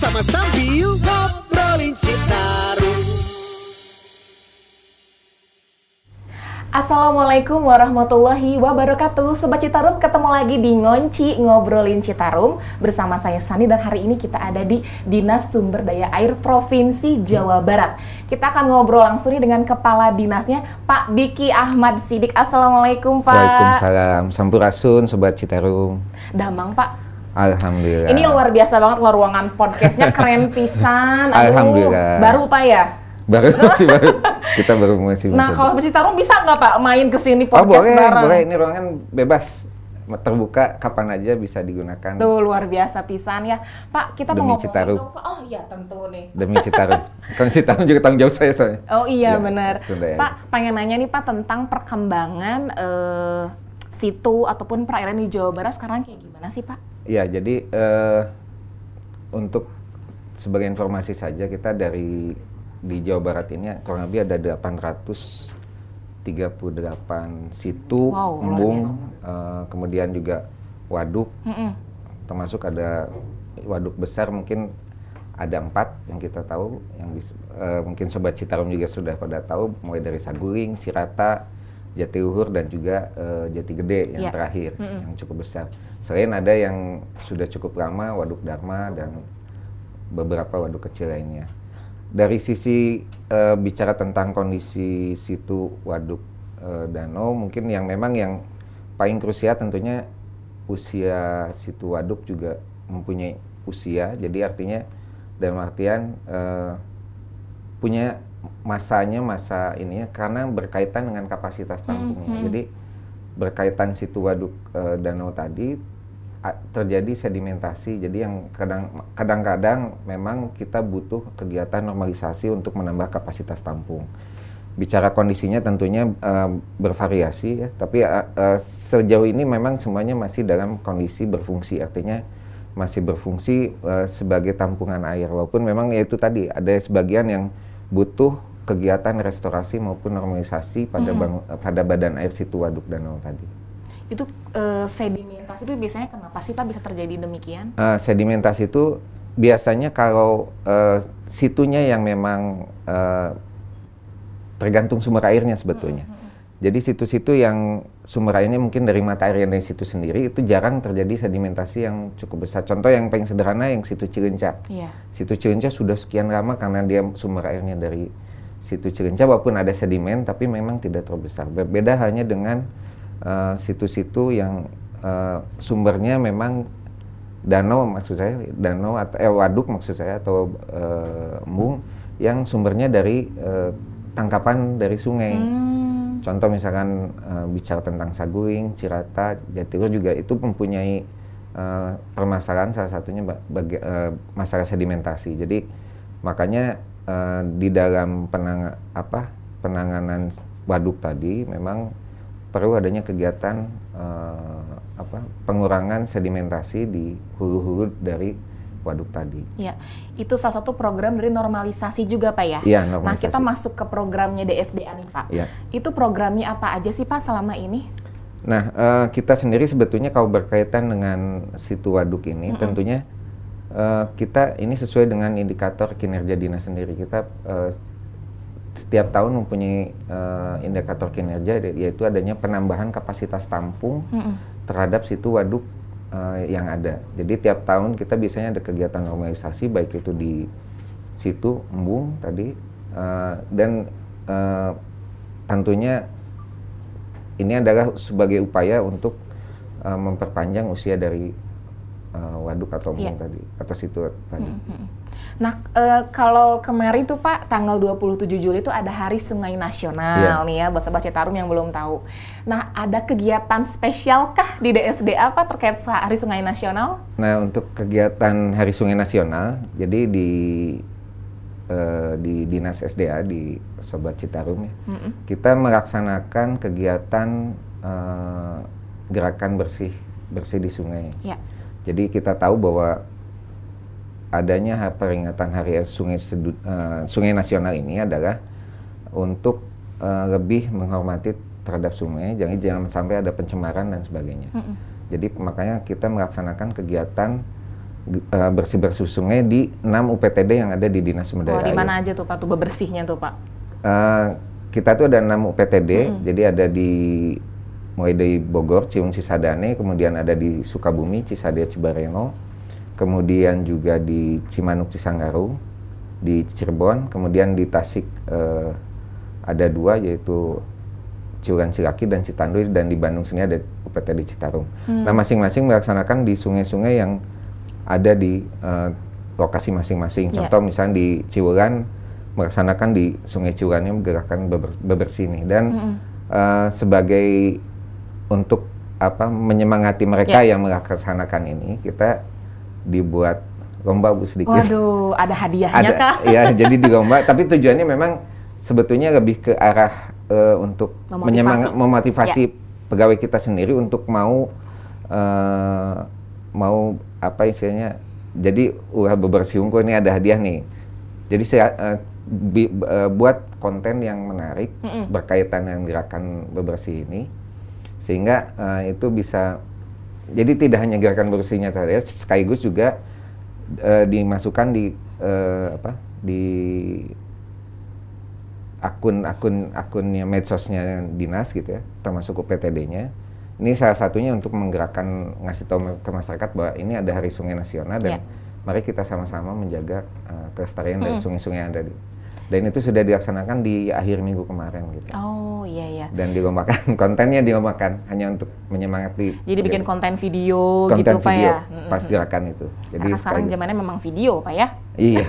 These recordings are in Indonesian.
bersama sambil ngobrolin Citarum. Assalamualaikum warahmatullahi wabarakatuh. Sobat Citarum ketemu lagi di Ngonci Ngobrolin Citarum. Bersama saya Sani dan hari ini kita ada di Dinas Sumber Daya Air Provinsi Jawa Barat. Kita akan ngobrol langsung nih dengan Kepala Dinasnya Pak Diki Ahmad Sidik. Assalamualaikum Pak. Waalaikumsalam. Sampurasun Sobat Citarum. Damang Pak Alhamdulillah Ini luar biasa banget loh ruangan podcastnya keren pisan Aduh, Alhamdulillah Baru Pak ya? Baru masih baru Kita baru masih Nah kalau Sobat Citarum bisa nggak Pak main ke sini Oh podcast boleh, bareng? boleh Ini ruangan bebas Terbuka kapan aja bisa digunakan Tuh luar biasa pisan ya. Pak, kita Demi mau ngomongin Citarum. dong, Pak. Oh iya tentu nih. Demi Citarum Kan Citarum juga tanggung jawab saya soalnya Oh iya Ya, benar. Pak, pengen nanya nih Pak tentang perkembangan eh, situ ataupun perairan di Jawa Barat sekarang kayak gimana sih Pak? Iya jadi eh, Untuk sebagai informasi saja Kita dari di Jawa Barat ini kurang lebih ada 838 situ, Wow, embung, eh, kemudian juga waduk, Mm-mm. termasuk ada waduk besar mungkin ada empat yang kita tahu yang bis- eh, mungkin sobat Citarum juga sudah pada tahu mulai dari Saguling, Cirata, Jatiluhur dan juga eh, Jati Gede yang Iya. terakhir yang cukup besar. Selain ada yang sudah cukup lama Waduk Dharma dan beberapa waduk kecil lainnya. Dari sisi eh, bicara tentang kondisi situ waduk eh, danau mungkin yang memang yang paling krusial tentunya usia situ waduk juga mempunyai usia jadi artinya dalam artian eh, punya masanya masa ininya karena berkaitan dengan kapasitas tampungnya jadi berkaitan situ waduk eh, danau tadi a- terjadi sedimentasi. Jadi yang kadang kadang-kadang memang kita butuh kegiatan normalisasi untuk menambah kapasitas tampung. Bicara kondisinya tentunya eh, bervariasi ya. Tapi eh, sejauh ini memang semuanya masih dalam kondisi berfungsi. Artinya masih berfungsi eh, sebagai tampungan air. Walaupun memang ya itu tadi ada sebagian yang butuh kegiatan restorasi maupun normalisasi pada bang- eh, pada badan air situ waduk danau tadi. Itu eh, sedimentasi itu biasanya kenapa sih Pak bisa terjadi demikian? Eh, sedimentasi itu biasanya kalau eh, situnya yang memang eh, tergantung sumber airnya sebetulnya. Jadi situ-situ yang sumber airnya mungkin dari mata air yang dari situ sendiri itu jarang terjadi sedimentasi yang cukup besar. Contoh yang paling sederhana yang situ Cilenca. Iya. Situ Cilenca sudah sekian lama karena dia sumber airnya dari situ Cilenca walaupun ada sedimen tapi memang tidak terlalu besar. Berbeda hanya dengan eh, situ-situ yang eh, sumbernya memang danau maksud saya danau atau eh, waduk maksud saya atau eh, embung yang sumbernya dari eh, tangkapan dari sungai. Hmm. Contoh misalkan eh, bicara tentang Saguling, Cirata, Jatiluhur juga itu mempunyai eh, permasalahan salah satunya ba- bagi- eh, masalah sedimentasi. Jadi makanya eh, di dalam penang apa penanganan waduk tadi memang perlu adanya kegiatan eh, apa pengurangan sedimentasi di hulu-hulu dari waduk tadi. Ya, itu salah satu program dari normalisasi juga Pak ya? Iya, Nah kita masuk ke programnya DSDA nih Pak. Iya. Itu programnya apa aja sih Pak selama ini? Nah, eh, kita sendiri sebetulnya kalau berkaitan dengan situ waduk ini, tentunya eh, kita ini sesuai dengan indikator kinerja dinas sendiri. Kita eh, setiap tahun mempunyai eh, indikator kinerja, yaitu adanya penambahan kapasitas tampung terhadap situ waduk eh, yang ada. Jadi tiap tahun kita biasanya ada kegiatan normalisasi, baik itu di situ embung tadi, eh, dan eh, tentunya ini adalah sebagai upaya untuk uh, memperpanjang usia dari uh, waduk atau Iya. tadi atau situ tadi. Nah, eh, kalau kemarin tuh Pak, tanggal 27 Juli itu ada Hari Sungai Nasional Iya. nih ya, Sobat Citarum yang belum tahu. Nah, ada kegiatan spesial kah di DSDA Pak terkait Hari Sungai Nasional? Nah untuk kegiatan Hari Sungai Nasional, jadi di uh, di dinas SDA di Sobat Citarum ya, kita melaksanakan kegiatan uh, gerakan bersih bersih di sungai. Ya. Jadi kita tahu bahwa adanya peringatan Hari Sungai Sedu- eh, Sungai Nasional ini adalah untuk eh, lebih menghormati terhadap sungai, jangan jangan sampai ada pencemaran dan sebagainya. Jadi makanya kita melaksanakan kegiatan g- eh, bersih-bersih sungai di 6 UPTD yang ada di Dinas Sumber Oh, Daya di Air. mana aja tuh Pak tuh bebersihnya tuh Pak? Eh, kita tuh ada 6 UPTD, jadi ada di mulai dari Bogor, Ciung Cisadane, kemudian ada di Sukabumi, Cisadea Cibareno, kemudian juga di Cimanuk Cisanggaru, di Cirebon, kemudian di Tasik eh, ada dua yaitu Ciuran Cilaki dan Citanduy dan di Bandung sini ada UPTD Citarum. Nah masing-masing melaksanakan di sungai-sungai yang ada di eh, lokasi masing-masing. Ya. Contoh misalnya di Ciuran melaksanakan di Sungai Ciurannya gerakan beber- bebersih nih dan eh, sebagai untuk apa menyemangati mereka Ya. yang melaksanakan ini kita dibuat lomba bu sedikit. Waduh, ada hadiahnya ada kah? ya jadi di lomba tapi tujuannya memang sebetulnya lebih ke arah eh, untuk Memotivasi. menyemang- memotivasi pegawai kita sendiri untuk mau eh, mau apa istilahnya jadi ulah bebersih unggul ini ada hadiah nih jadi saya eh, bi- eh, buat konten yang menarik berkaitan dengan gerakan bebersih ini sehingga eh, itu bisa jadi tidak hanya gerakan bersihnya saja sekaligus juga eh, dimasukkan di eh, apa di akun-akun akunnya medsosnya dinas gitu ya termasuk UPTD-nya ini salah satunya untuk menggerakkan ngasih tahu ke masyarakat bahwa ini ada Hari Sungai Nasional dan Ya. mari kita sama-sama menjaga eh, kelestarian dari sungai-sungai yang ada di dan itu sudah dilaksanakan di akhir minggu kemarin gitu Oh iya iya. dan dilombakan kontennya dilombakan hanya untuk menyemangati Jadi bikin konten video konten gitu Pak video ya. Mm-mm. pas gerakan itu jadi Karena sekarang zamannya memang video Pak ya. iya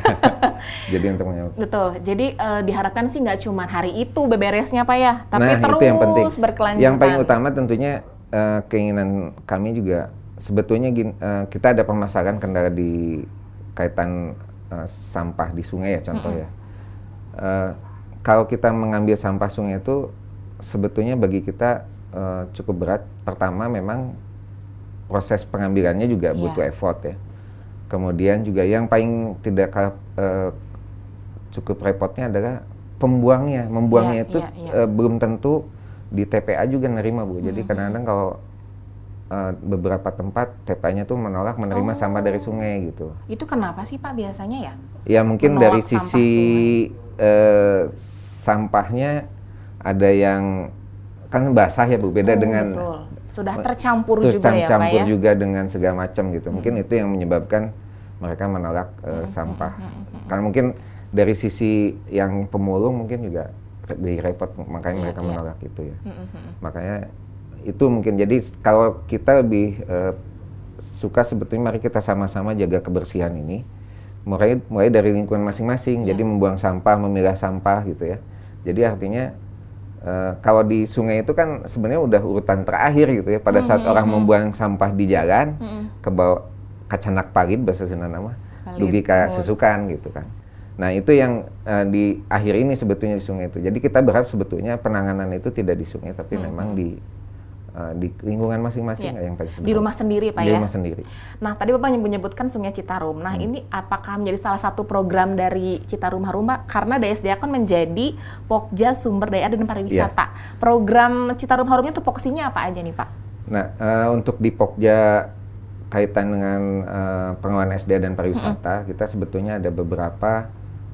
jadi untuk menyem- Betul. Jadi eh, diharapkan sih nggak cuma hari itu beberesnya Pak ya, tapi nah terus itu yang penting berkelanjutan. yang paling utama tentunya eh, keinginan kami juga sebetulnya eh, kita ada permasalahan kendala di kaitan eh, sampah di sungai ya contoh ya Eh, kalau kita mengambil sampah sungai itu sebetulnya bagi kita eh, cukup berat. Pertama memang proses pengambilannya juga Iya. butuh effort ya. Kemudian juga yang paling tidak eh, cukup repotnya adalah pembuangnya. Membuangnya Iya, itu iya, iya. eh, belum tentu di TPA juga nerima bu. Jadi kadang-kadang kalau eh, beberapa tempat TPA-nya tuh menolak menerima sampah dari sungai gitu. Itu kenapa sih Pak biasanya ya? ya mungkin Menolak dari sisi eh, sampahnya ada yang kan basah ya bu beda Oh, dengan betul. Sudah tercampur terus juga ya Pak campur ya. juga dengan segala macam gitu. Mungkin itu yang menyebabkan mereka menolak eh, sampah. Karena mungkin dari sisi yang pemulung mungkin juga re- jadi repot makanya Iya, mereka iya. menolak itu ya. Makanya itu mungkin jadi kalau kita lebih eh, suka sebetulnya mari kita sama-sama jaga kebersihan ini mulai mulai dari lingkungan masing-masing. Iya. Jadi membuang sampah, memilah sampah gitu ya. Jadi artinya eh, kalau di sungai itu kan sebenarnya udah urutan terakhir gitu ya. Pada saat orang membuang sampah di jalan ke bawah kacanak palit bahasa Sunda nama dugi betul. sesukan gitu kan. Nah itu yang eh, di akhir ini sebetulnya di sungai itu. Jadi kita berharap sebetulnya penanganan itu tidak di sungai tapi memang di eh, di lingkungan masing-masing Iya. yang paling Di sederhana. rumah sendiri Pak di ya. rumah sendiri. Nah, tadi Bapak menyebutkan Sungai Citarum. Hmm. Nah, ini apakah menjadi salah satu program dari Citarum Harum, Pak? Karena DSD kan menjadi Pokja Sumber Daya dan Pariwisata. Iya. Program Citarum Harum itu fokusnya apa aja nih, Pak? Nah, eh, untuk di Pokja kaitan dengan eh, pengelolaan SD dan pariwisata, kita sebetulnya ada beberapa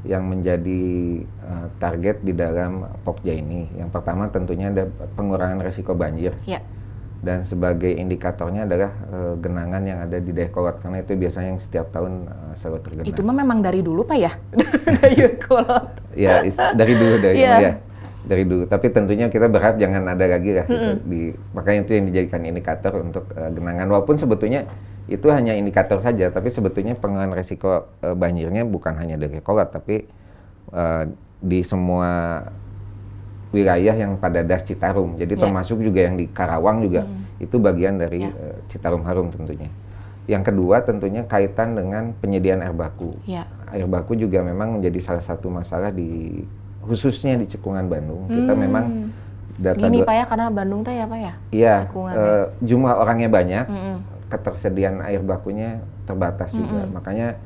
yang menjadi eh, target di dalam Pokja ini. Yang pertama tentunya ada pengurangan resiko banjir Ya. dan sebagai indikatornya adalah eh, genangan yang ada di Dayakolot karena itu biasanya yang setiap tahun eh, selalu tergenang. Itu mah memang dari dulu, Pak ya? dari kolot. Ya, is- dari dulu dari Iya. ya. Dari dulu. Tapi tentunya kita berharap jangan ada lagi lah gitu. di makanya itu yang dijadikan indikator untuk eh, genangan walaupun sebetulnya itu hanya indikator saja, tapi sebetulnya pengelolaan resiko eh, banjirnya bukan hanya dari kolot tapi eh, di semua wilayah yang pada das Citarum. Jadi Ya. termasuk juga yang di Karawang juga itu bagian dari Ya. eh, Citarum Harum tentunya. Yang kedua tentunya kaitan dengan penyediaan air baku Ya. air baku juga memang menjadi salah satu masalah di khususnya di Cekungan Bandung. Kita memang data Hmm. Gini, Pak ya, karena Bandung teh ya, Pak ya? iya eh, jumlah orangnya banyak, Mm-mm. Ketersediaan air bakunya terbatas juga. Makanya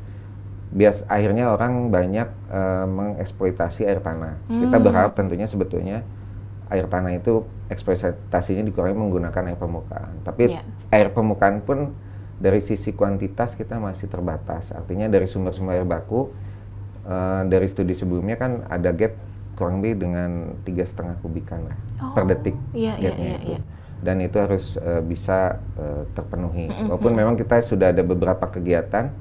bias akhirnya orang banyak eh, mengeksploitasi air tanah. Kita Hmm. berharap tentunya sebetulnya air tanah itu eksploitasinya dikurangi menggunakan air permukaan. Tapi Iya. air permukaan pun dari sisi kuantitas kita masih terbatas. Artinya dari sumber-sumber air baku uh, dari studi sebelumnya kan ada gap kurang lebih dengan tiga setengah kubikan lah Oh, per detik iya, iya, gapnya iya, itu. iya. Dan itu harus uh, bisa uh, terpenuhi. Walaupun memang kita sudah ada beberapa kegiatan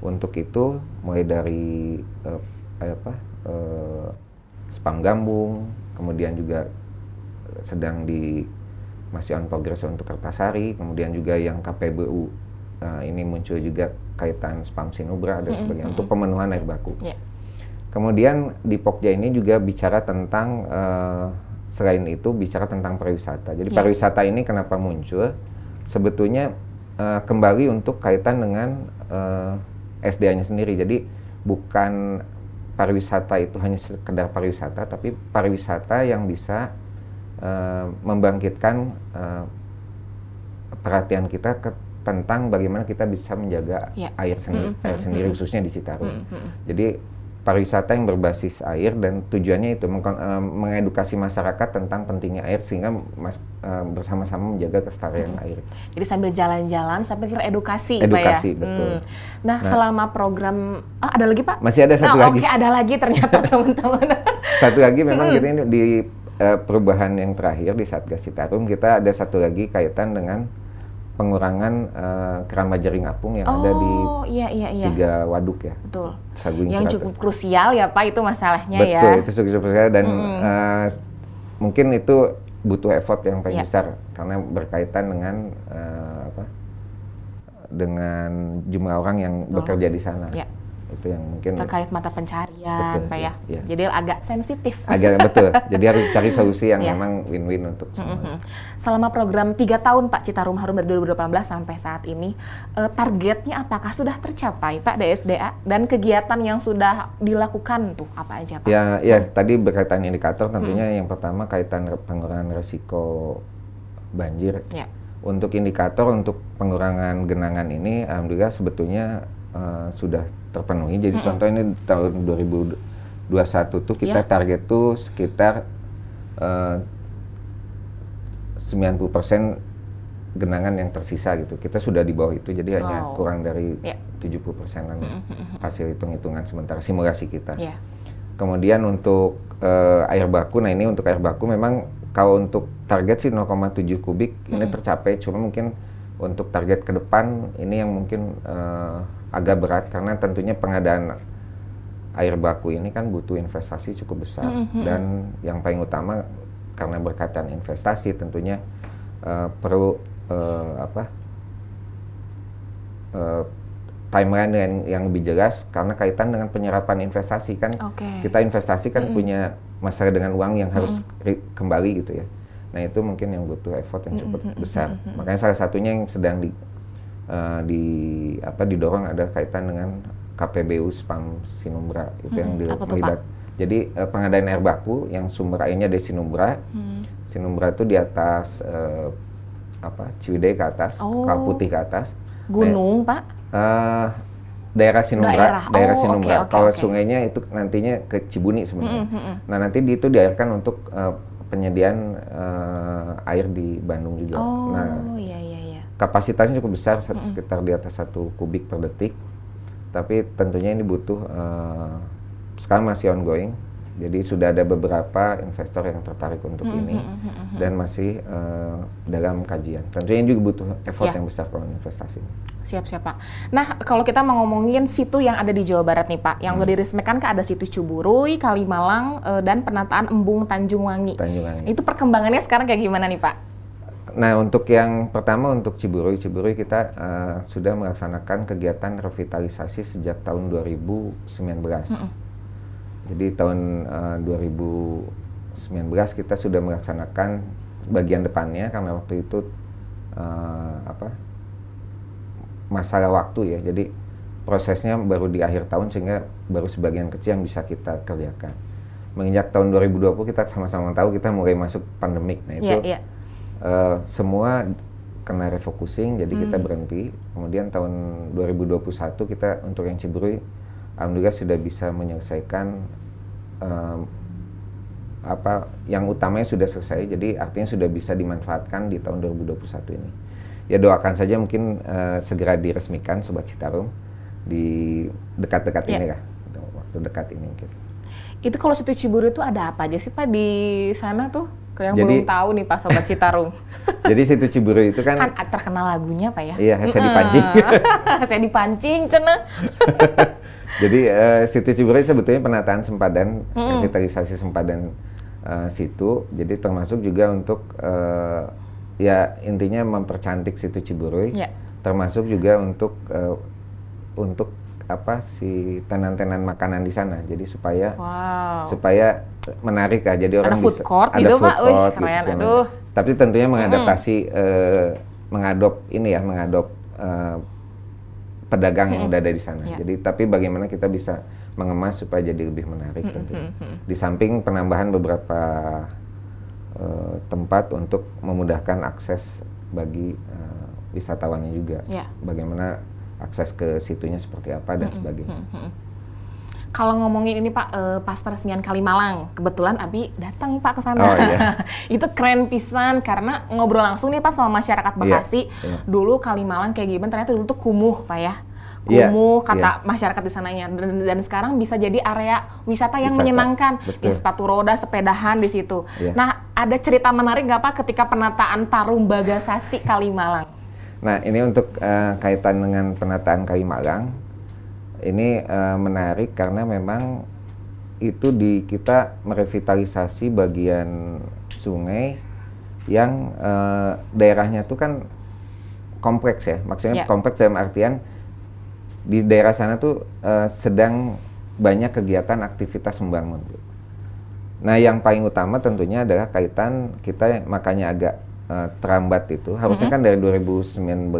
untuk itu, mulai dari uh, apa uh, spam gambung, kemudian juga sedang di masih on progress untuk Kertasari, kemudian juga yang KPBU uh, ini muncul juga kaitan spam sinubra dan sebagainya untuk pemenuhan air baku. Ya. Kemudian di Pokja ini juga bicara tentang eh, selain itu bicara tentang pariwisata. Jadi Ya. pariwisata ini kenapa muncul? Sebetulnya eh, kembali untuk kaitan dengan eh, SDA-nya sendiri. Jadi bukan pariwisata itu hanya sekedar pariwisata, tapi pariwisata yang bisa eh, membangkitkan eh, perhatian kita ke tentang bagaimana kita bisa menjaga Ya. air sendiri, Mm-hmm. air sendiri khususnya di Citarum. Jadi pariwisata yang berbasis air dan tujuannya itu eh, mengedukasi masyarakat tentang pentingnya air sehingga mas- eh, bersama-sama menjaga kelestarian air. Jadi sambil jalan-jalan sambil edukasi, Edukasi, Pak ya. betul. Nah, selama program ah, ada lagi Pak? Masih ada satu Nah, lagi. Oke, ada lagi ternyata teman-teman. Satu lagi memang kita ini di eh, perubahan yang terakhir di Satgas Citarum kita ada satu lagi kaitan dengan pengurangan eh, keramba jaring apung yang ada di oh, iya iya iya. tiga waduk ya. Betul. Saguling Yang cukup krusial ya Pak itu masalahnya ya. Betul, itu cukup sekali dan eh, mungkin itu butuh effort yang paling Ya. besar karena berkaitan dengan eh, apa? dengan jumlah orang yang bekerja di sana. Ya. Itu yang mungkin Terkait mata pencarian, Betul, Pak ya. iya. Jadi agak sensitif. agak betul. Jadi harus cari solusi yang Ya. memang win-win untuk semua. Mhm. Selama program tiga tahun Pak Citarum Harum dari 2018 sampai saat ini, eh, targetnya apakah sudah tercapai Pak DSDA dan kegiatan yang sudah dilakukan tuh apa aja Pak? Ya, ya tadi berkaitan indikator tentunya yang pertama kaitan pengurangan resiko banjir. Ya. Untuk indikator untuk pengurangan genangan ini alhamdulillah sebetulnya eh, sudah terpenuhi. Jadi contoh ini tahun 2021 tuh kita Ya. target tuh sekitar eh, 90% genangan yang tersisa gitu. Kita sudah di bawah itu jadi hanya Wow. kurang dari Ya. 70 persenan hasil hitung-hitungan sementara simulasi kita. Ya. Kemudian untuk eh, air baku, nah ini untuk air baku memang kalau untuk target sih 0,7 kubik ini tercapai, cuma mungkin untuk target ke depan ini yang mungkin eh, agak berat karena tentunya pengadaan air baku ini kan butuh investasi cukup besar. Dan yang paling utama karena berkaitan investasi tentunya eh, perlu eh, apa eh, timeline yang, yang lebih jelas karena kaitan dengan penyerapan investasi kan. Oke. kita investasi kan punya masalah dengan uang yang harus ri- kembali gitu ya. Nah itu mungkin yang butuh effort yang cukup besar. Makanya salah satunya yang sedang di eh, di apa didorong ada kaitan dengan KPBU Spam Sinumbra itu yang. Apa tuh, dilibat. Jadi eh, pengadaan air baku yang sumber airnya dari Sinumbra. Hmm. Sinumbra itu di atas eh, apa Ciwidey ke atas, Oh. Kawah Putih ke atas. Gunung Pak? Eh, daerah Sinumbra, Daerah. daerah, Oh, Sinumbra. oke, oke, Kalau oke. sungainya itu nantinya ke Cibuni sebenarnya. Mm, mm, mm. Nah nanti di itu diairkan untuk eh, penyediaan eh, air di Bandung juga. Oh Nah iya iya iya. kapasitasnya cukup besar, sat- sekitar di atas satu kubik per detik. Tapi tentunya ini butuh eh, sekarang masih ongoing. Jadi sudah ada beberapa investor yang tertarik untuk Hmm, ini dan masih eh, dalam kajian. Tentunya ini juga butuh effort Ya. yang besar kalau investasi. Siap siap Pak. Nah kalau kita mau ngomongin situ yang ada di Jawa Barat nih Pak, yang udah diresmikan kan ada situ Cuburuy, Kalimalang, eh, dan penataan Embung Tanjung Wangi. Tanjungan. Itu perkembangannya sekarang kayak gimana nih Pak? Nah, untuk yang pertama untuk Ciburuy, Ciburuy kita eh, sudah melaksanakan kegiatan revitalisasi sejak tahun 2019. Jadi tahun eh, 2019 kita sudah melaksanakan bagian depannya karena waktu itu eh, apa masalah waktu ya. Jadi prosesnya baru di akhir tahun sehingga baru sebagian kecil yang bisa kita kerjakan. Menginjak tahun 2020 kita sama-sama tahu kita mulai masuk pandemik. Nah, itu Iya iya. Eh, semua kena refocusing jadi kita Hmm. berhenti kemudian tahun 2021 kita untuk yang Ciburuy alhamdulillah sudah bisa menyelesaikan em, apa yang utamanya sudah selesai jadi artinya sudah bisa dimanfaatkan di tahun 2021 ini ya doakan saja mungkin eh, segera diresmikan Sobat Citarum di dekat-dekat Ya. ini lah, waktu dekat ini mungkin. Itu kalau situ Ciburu itu ada apa aja sih Pak di sana tuh? Yang Jadi- belum tahu nih Pak Sobat Citarum. Jadi situ Ciburu itu kan, kan terkenal lagunya Pak ya? iya saya dipancing. Saya dipancing, cenah. Jadi eh, situ Ciburu sebetulnya penataan sempadan, revitalisasi sempadan eh, situ. Jadi termasuk juga untuk eh, ya intinya mempercantik situ Ciburu. Ya. Termasuk juga untuk eh, untuk apa si tenan-tenan makanan di sana. Jadi supaya Wow. supaya menarik lah. Jadi orang food bisa court ada gitu, food Pak. Wih, court keren, segala aduh. Tapi tentunya mengadaptasi eh, mengadop ini ya, mengadop eh, pedagang yang udah ada di sana. Ya. Jadi tapi bagaimana kita bisa mengemas supaya jadi lebih menarik tentunya. Di samping penambahan beberapa eh, tempat untuk memudahkan akses bagi eh, wisatawannya juga. Ya. Bagaimana akses ke situnya seperti apa dan sebagainya. Kalau ngomongin ini Pak, eh, pas peresmian Kalimalang, kebetulan Abi datang Pak ke sana. Oh, iya. itu keren pisan karena ngobrol langsung nih Pak sama masyarakat Bekasi. iya. Dulu Kalimalang kayak gimana? Ternyata dulu tuh kumuh Pak ya. Iya, Kumuh kata masyarakat di sananya dan, dan sekarang bisa jadi area wisata yang Wisata, menyenangkan. betul. Di sepatu roda, sepedahan di situ. Iya. Nah, ada cerita menarik nggak Pak ketika penataan Tarum Bagasasi Kalimalang? Nah, ini untuk eh, kaitan dengan penataan Kalimalang, ini eh, menarik karena memang itu di kita merevitalisasi bagian sungai yang eh, daerahnya itu kan kompleks ya. Maksudnya Ya. kompleks dalam artian di daerah sana tuh eh, sedang banyak kegiatan aktivitas membangun. Nah, yang paling utama tentunya adalah kaitan kita makanya agak eh, terambat itu. Harusnya kan dari 2019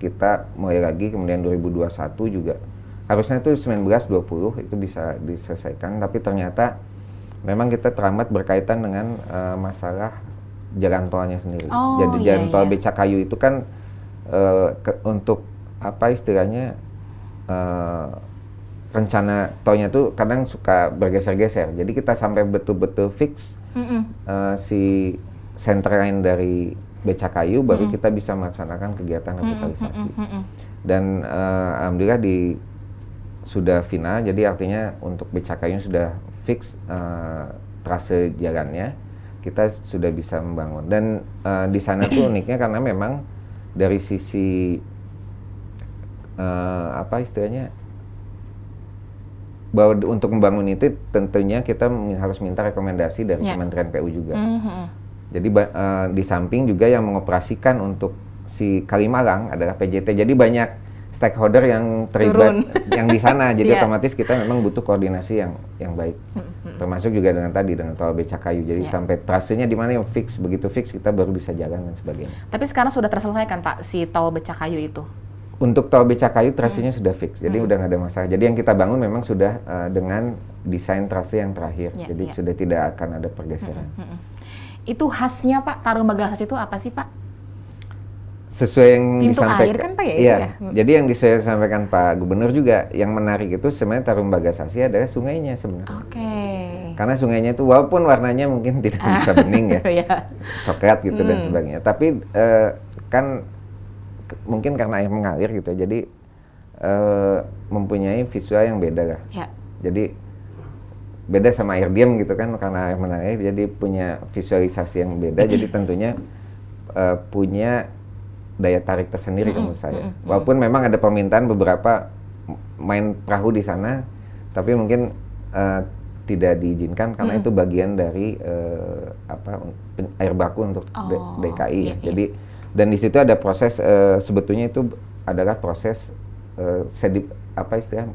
kita mulai lagi, kemudian 2021 juga. Harusnya itu 19 20 itu bisa diselesaikan, tapi ternyata memang kita terambat berkaitan dengan eh, masalah jalan tolnya sendiri. Oh, Jadi iya, jalan tol iya. Becakayu itu kan eh, ke- untuk apa istilahnya eh, rencana tolnya tuh kadang suka bergeser-geser. Jadi kita sampai betul-betul fix Mm-mm. eh, si center line dari Becakayu baru kita bisa melaksanakan kegiatan revitalisasi. Mm-mm. Dan eh, alhamdulillah di sudah final, jadi artinya untuk Becakayu sudah fix eh, trase jalannya, kita sudah bisa membangun. Dan eh, di sana tuh uniknya karena memang dari sisi eh, apa istilahnya bahwa untuk membangun itu tentunya kita harus minta rekomendasi dari Ya. Kementerian PU juga. Mhm. Jadi ba- eh, di samping juga yang mengoperasikan untuk si Kalimalang adalah PJT. Jadi banyak stakeholder yang terlibat yang di sana. Jadi Iya. otomatis kita memang butuh koordinasi yang yang baik. Termasuk juga dengan tadi dengan tol Becakayu. Jadi Iya. sampai trasenya di mana yang fix, begitu fix kita baru bisa jalan dan sebagainya. Tapi sekarang sudah terselesaikan Pak si tol Becakayu itu. Untuk tol Becakayu trasenya sudah fix, jadi udah nggak ada masalah. Jadi yang kita bangun memang sudah eh, dengan desain trase yang terakhir, Ya, jadi ya. sudah tidak akan ada pergeseran. Itu khasnya Pak Tarum Bagasasi itu apa sih Pak? Sesuai yang Pintu disampaikan, air kan, Pak, ya, Iya, ya? jadi yang disampaikan Pak Gubernur juga yang menarik itu sebenarnya Tarum Bagasasi adalah sungainya sebenarnya. Oke. Karena sungainya itu walaupun warnanya mungkin tidak bisa bening ya, Iya. coklat gitu dan Hmm. sebagainya. Tapi eh, kan mungkin karena air mengalir gitu, jadi eh, mempunyai visual yang beda lah. Ya. Jadi beda sama air diam gitu kan karena air mengalir jadi punya visualisasi yang beda. jadi tentunya eh, punya daya tarik tersendiri menurut saya. Walaupun memang ada permintaan beberapa main perahu di sana, tapi mungkin eh, tidak diizinkan karena itu bagian dari eh, apa air baku untuk Oh, DKI. iya, ya. iya. Jadi dan di situ ada proses eh, sebetulnya itu adalah proses eh, sedip apa istilah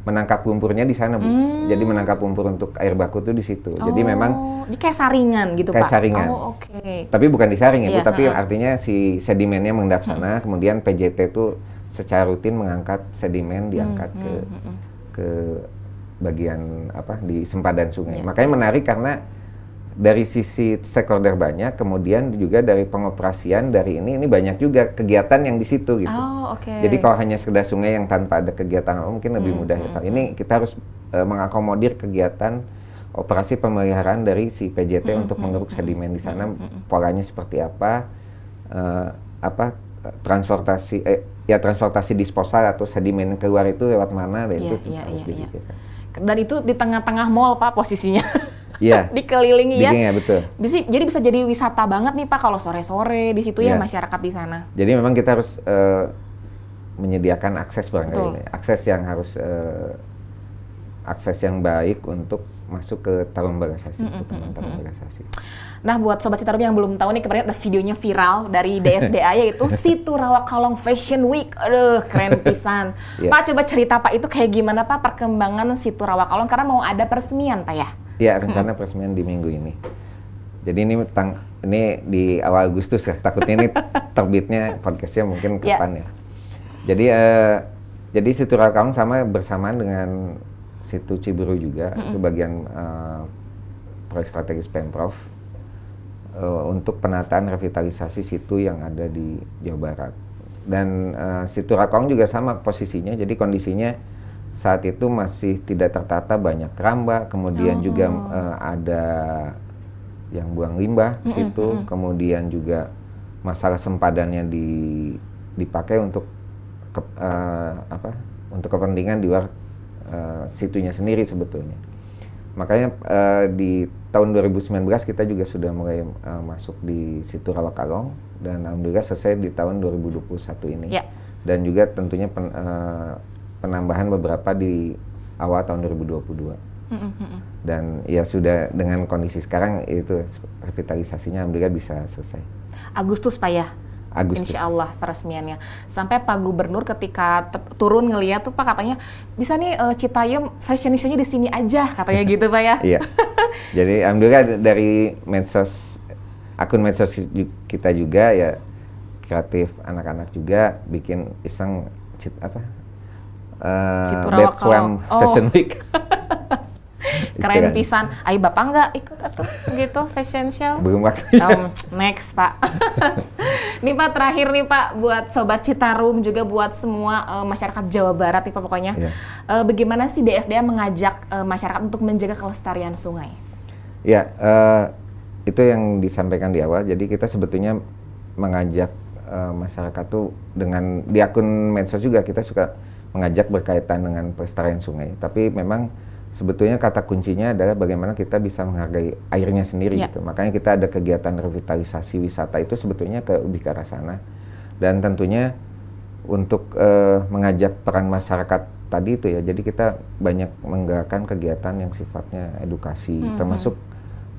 menangkap lumpurnya di sana bu. Jadi menangkap lumpur untuk air baku itu di situ. Jadi memang Oh, ini kayak saringan gitu Kayak Pak. saringan. Oh, oke. tapi bukan disaring ya, Bu, Iya, tapi heeh. artinya si sedimennya mengendap sana, kemudian PJT itu secara rutin mengangkat sedimen diangkat ke ke bagian apa di sempadan sungai. Iya. Makanya menarik karena dari sisi stakeholder banyak, kemudian juga dari pengoperasian dari ini ini banyak juga kegiatan yang di situ gitu. Oh, oke. Jadi kalau hanya sekedar sungai yang tanpa ada kegiatan apa, mungkin lebih Hmm, mudah ya Pak. Ini kita harus eh, mengakomodir kegiatan operasi pemeliharaan dari si PJT Hmm, untuk mengeruk sedimen di sana polanya seperti apa, eh, apa transportasi eh ya transportasi disposal atau sedimen keluar itu lewat mana dan Iya, itu iya, harus iya, iya. dipikirkan. Dan itu di tengah-tengah mall Pak posisinya. Iya. Dikelilingi ya. Bikinnya betul. Bisa, jadi bisa jadi wisata banget nih Pak kalau sore-sore di situ ya Iya. masyarakat di sana. Jadi memang kita harus eh, menyediakan akses barangkali, akses yang harus eh, akses yang baik untuk masuk ke Tarung Bagasasi, untuk Taman Tarung Bagasasi. Nah, buat sobat Citarum yang belum tahu nih kemarin ada videonya viral dari DSDA yaitu Situ Rawa Kalong Fashion Week. Aduh, keren pisan. Iya. Pak coba cerita Pak itu kayak gimana Pak perkembangan Situ Rawa Kalong karena mau ada peresmian Pak ya. Ya, rencana peresmian di minggu ini. Jadi ini tang ini di awal Agustus ya. Takutnya ini terbitnya podcastnya mungkin Ya. kapan ya. Jadi eh, jadi situ Rakang sama bersamaan dengan situ Ciburu juga itu bagian eh, proyek strategis pemprov eh, untuk penataan revitalisasi situ yang ada di Jawa Barat. Dan eh, situ Rakong juga sama posisinya. Jadi kondisinya saat itu masih tidak tertata banyak keramba, kemudian juga eh, ada yang buang limbah di situ, kemudian juga masalah sempadannya di dipakai untuk ke- eh, apa? Untuk kepentingan di luar eh, situnya sendiri sebetulnya. Makanya eh, di tahun 2019 kita juga sudah mulai eh, masuk di situ Rawakalong dan alhamdulillah selesai di tahun 2021 ini. Ya. Dan juga tentunya pen- eh, penambahan beberapa di awal tahun 2022. Dan ya sudah dengan kondisi sekarang itu revitalisasinya alhamdulillah bisa selesai. Agustus Pak ya. Agustus. Insya Allah peresmiannya. Sampai Pak Gubernur ketika turun ngeliat tuh Pak katanya bisa nih eh, Citayam fashion show-nya di sini aja katanya gitu Pak ya. Iya. Jadi alhamdulillah dari medsos akun medsos kita juga ya kreatif anak-anak juga bikin iseng cit apa? Eh Situ Bed Rawakalong. Swam Oh. Fashion Week. Keren Istilahnya. pisan. Ayo Bapak nggak ikut atuh gitu fashion show? Belum waktu. Um, next Pak. nih Pak terakhir nih Pak buat sobat Citarum juga buat semua eh, masyarakat Jawa Barat nih Pak pokoknya. Iya. Eh, bagaimana sih DSDA mengajak eh, masyarakat untuk menjaga kelestarian sungai? Ya, eh, itu yang disampaikan di awal. Jadi kita sebetulnya mengajak eh, masyarakat tuh dengan di akun medsos juga kita suka mengajak berkaitan dengan pelestarian sungai. Tapi memang sebetulnya kata kuncinya adalah bagaimana kita bisa menghargai airnya sendiri Ya. gitu. Makanya kita ada kegiatan revitalisasi wisata itu sebetulnya ke lebih ke arah sana. Dan tentunya untuk eh, mengajak peran masyarakat tadi itu ya. Jadi kita banyak menggerakkan kegiatan yang sifatnya edukasi, termasuk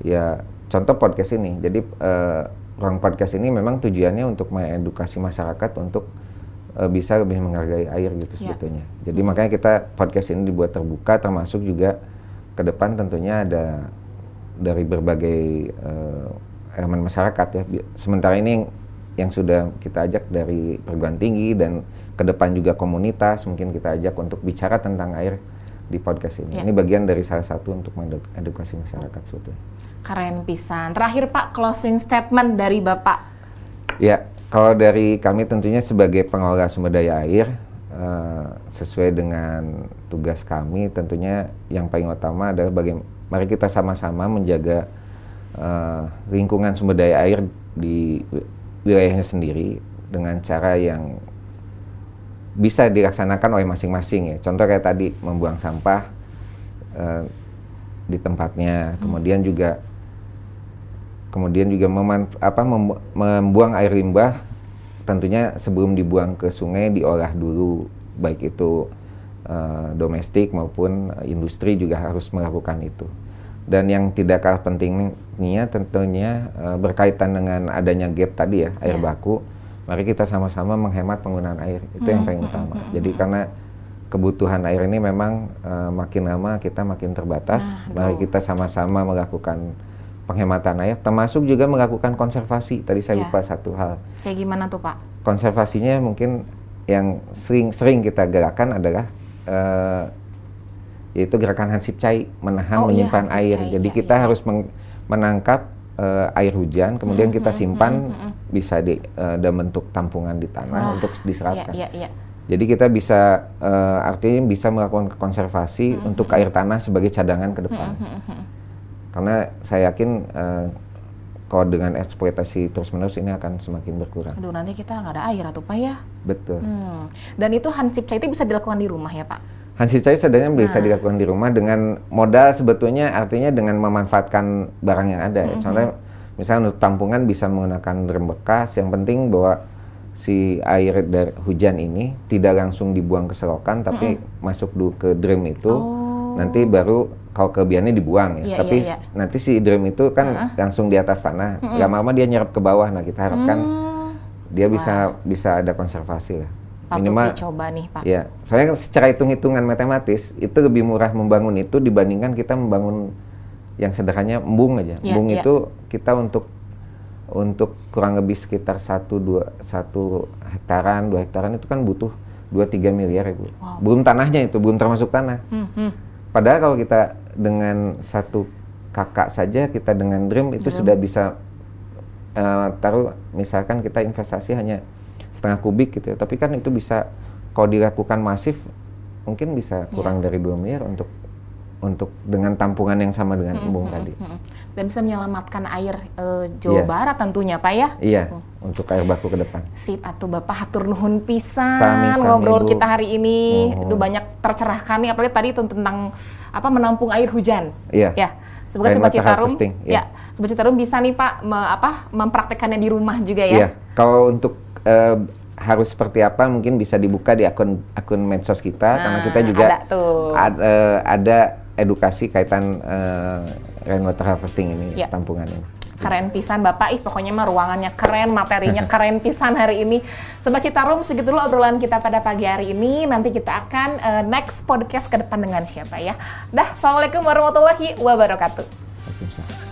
ya contoh podcast ini. Jadi eh, ruang podcast ini memang tujuannya untuk mengedukasi masyarakat untuk eh, bisa lebih menghargai air gitu Ya. sebetulnya. Jadi makanya kita podcast ini dibuat terbuka, termasuk juga ke depan tentunya ada dari berbagai eh, elemen masyarakat ya. Sementara ini yang, yang sudah kita ajak dari perguruan tinggi dan ke depan juga komunitas mungkin kita ajak untuk bicara tentang air di podcast ini. Ya. Ini bagian dari salah satu untuk mengedukasi masyarakat sebetulnya. Keren pisan. Terakhir Pak closing statement dari Bapak. Ya, kalau dari kami tentunya sebagai pengelola sumber daya air eh, sesuai dengan tugas kami tentunya yang paling utama adalah bagaimana mari kita sama-sama menjaga eh, lingkungan sumber daya air di wi- wilayahnya sendiri dengan cara yang bisa dilaksanakan oleh masing-masing ya. Contoh kayak tadi membuang sampah eh, di tempatnya, kemudian juga kemudian juga apa, mem- membuang air limbah tentunya sebelum dibuang ke sungai diolah dulu baik itu eh, domestik maupun industri juga harus melakukan itu. Dan yang tidak kalah pentingnya tentunya eh, berkaitan dengan adanya gap tadi ya air Ya. baku mari kita sama-sama menghemat penggunaan air. Itu yang paling utama. jadi karena kebutuhan air ini memang eh, makin lama kita makin terbatas Nah, mari kita sama-sama melakukan penghematan air termasuk juga melakukan konservasi tadi saya Ya. lupa satu hal Kayak gimana tuh Pak? konservasinya mungkin yang sering sering kita gerakan adalah eh, yaitu gerakan hansip cai menahan Oh iya, menyimpan hansip air cai, jadi iya, kita iya. harus meng- menangkap eh, air hujan kemudian kita simpan bisa di eh, dalam bentuk tampungan di tanah Wah, untuk diserapkan Iya, iya, iya. jadi kita bisa eh, artinya bisa melakukan konservasi untuk air tanah sebagai cadangan ke depan. Karena saya yakin eh, kalau dengan eksploitasi terus-menerus ini akan semakin berkurang. Aduh, nanti kita nggak ada air atau Pak ya? Betul. Hmm. Dan itu Hansipca itu bisa dilakukan di rumah ya Pak? Hansipca sebenarnya bisa Nah. dilakukan di rumah dengan modal sebetulnya artinya dengan memanfaatkan barang yang ada. ya. Contohnya misalnya untuk tampungan bisa menggunakan drum bekas. Yang penting bahwa si air dari hujan ini tidak langsung dibuang ke selokan tapi masuk dulu ke drum itu. Oh. Nanti baru kalau kelebihannya dibuang ya. Iya, tapi iya. s- nanti si drum itu kan langsung di atas tanah. Lama-lama dia nyerap ke bawah. Nah, kita harapkan Hmm. dia bisa bisa ada konservasi lah. Patut dicoba nih Pak. Ya, soalnya secara hitung-hitungan matematis itu lebih murah membangun itu dibandingkan kita membangun yang sederhananya embung aja. Iya, embung iya. itu kita untuk untuk kurang lebih sekitar satu dua satu hektaran dua hektaran itu kan butuh 2-3 miliar ibu. Wow. Belum tanahnya itu belum termasuk tanah. Hmm, hmm. Padahal kalau kita dengan satu kakak saja kita dengan dream itu sudah bisa eh, taruh misalkan kita investasi hanya setengah kubik gitu ya. Tapi kan itu bisa kalau dilakukan masif mungkin bisa kurang dari 2 miliar untuk untuk dengan tampungan yang sama dengan embung tadi. Hmm. Dan bisa menyelamatkan air eh, Jawa Iya. Barat tentunya Pak ya? Iya, untuk air baku ke depan. Sip atuh Bapak hatur nuhun pisan Sami-sami, ngobrol Bu. kita hari ini. Nuhun. Aduh banyak tercerahkan nih apalagi tadi itu tentang apa menampung air hujan. Iya. Ya. Semoga Sobat Citarum harvesting, ya. Sobat Citarum bisa nih Pak me- apa mempraktekannya di rumah juga ya. Iya, kalau untuk eh, harus seperti apa mungkin bisa dibuka di akun akun medsos kita karena Nah, kita juga ada tuh. ad- eh, ada edukasi kaitan eh, rainwater harvesting ini Iya. tampungan ini. Keren pisan Bapak, ih pokoknya mah ruangannya keren, materinya keren pisan hari ini. Sobat Citarum, segitu dulu obrolan kita pada pagi hari ini. Nanti kita akan eh, next podcast ke depan dengan siapa ya. Dah, Assalamualaikum warahmatullahi wabarakatuh. Waalaikumsalam.